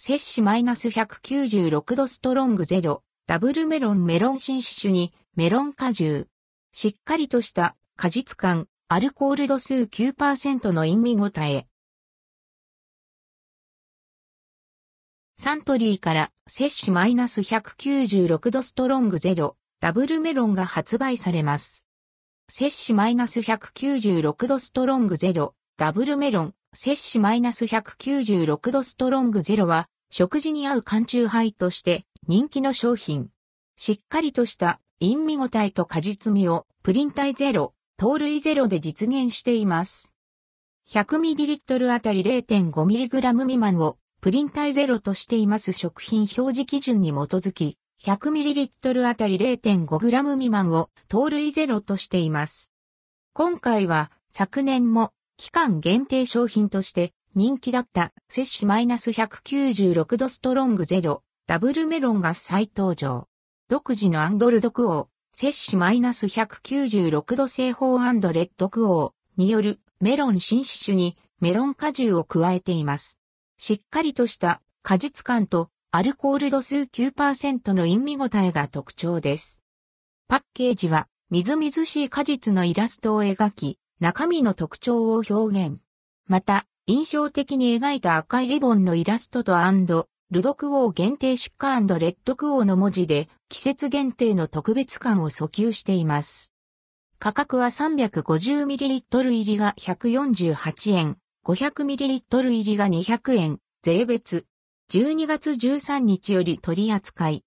摂氏マイナス196度ストロングゼロ、ダブルメロンメロン新種にメロン果汁。しっかりとした果実感、アルコール度数9%の陰味ごたえ。サントリーから摂氏マイナス196度ストロングゼロ、ダブルメロンが発売されます。摂氏マイナス196度ストロングゼロ、ダブルメロン、摂氏マイナス196度ストロングゼロは、食事に合う缶中杯として人気の商品。しっかりとした陰味ごたえと果実味をプリン体ゼロ、糖類ゼロで実現しています。100ml あたり 0.5mg 未満をプリン体ゼロとしています食品表示基準に基づき、100ml あたり 0.5g 未満を糖類ゼロとしています。今回は昨年も期間限定商品として人気だった摂氏マイナス196度ストロングゼロダブルメロンが再登場。独自のアンドルドクオー、摂氏マイナス196度製法アンドレッドクオーによるメロン浸漬酒にメロン果汁を加えています。しっかりとした果実感とアルコール度数9%の飲みごたえが特徴です。パッケージはみずみずしい果実のイラストを描き、中身の特徴を表現。また、印象的に描いた赤いリボンのイラストとルドクオー限定出荷レッドクオーの文字で季節限定の特別感を訴求しています。価格は 350ml 入りが148円、500ml 入りが200円、税別。12月13日より取り扱い。